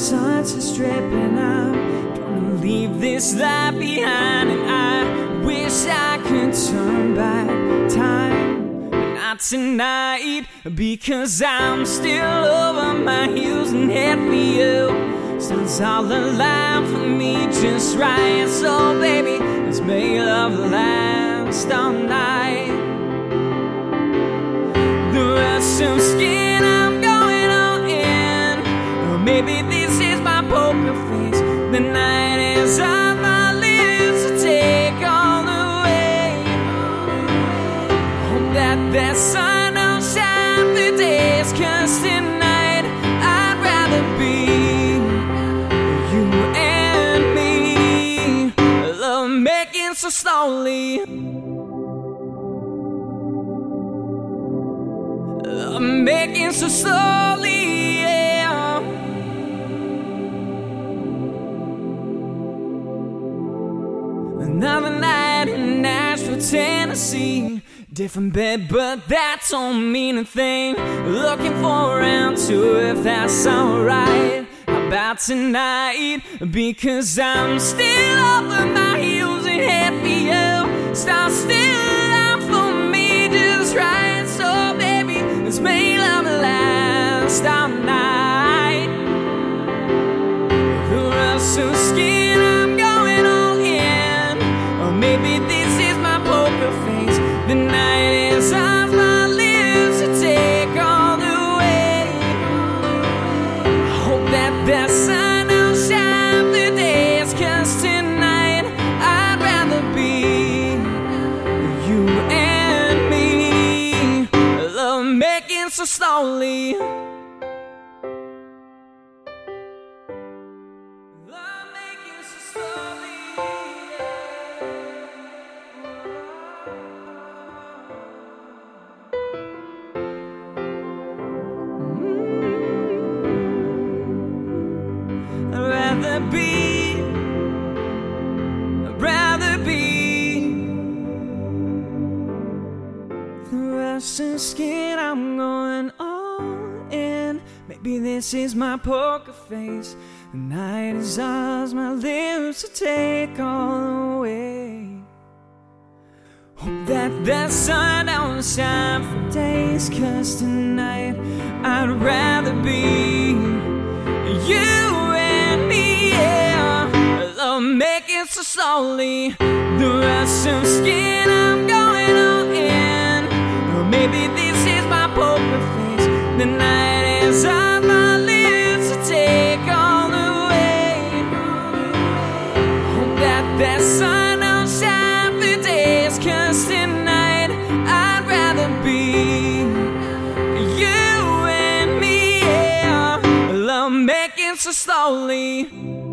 sunset's dripping. I'm gonna leave this life behind, and I wish I could turn back time, but not tonight because I'm still over my heels and head for you. Stars all alive for me just right. So baby, let's make love last all night. The rush of skin, I'm going all in. Or maybe poker face. The night is on my lips to take all the way. Hope that that sun don't shine for days. Cause tonight I'd rather be you and me. Love making so slowly. Love making so slowly. Another night in Nashville, Tennessee. Different bed, but that don't mean a thing. Looking for round two if that's alright. About tonight? Because I'm still up over my heels and happy. you. Start still out for me just right. So, baby, let's make love last all night. The rush of skin, that sun don't shine. Cause tonight I'd rather be you and me. Love making so slowly. Russian skin. I'm going all in. Maybe this is my poker face. The night is ours, my lips to take all away. Hope that the sun don't shine for days, cause tonight I'd rather be you and me, yeah. Love making so slowly, the rush of skin, making so slowly.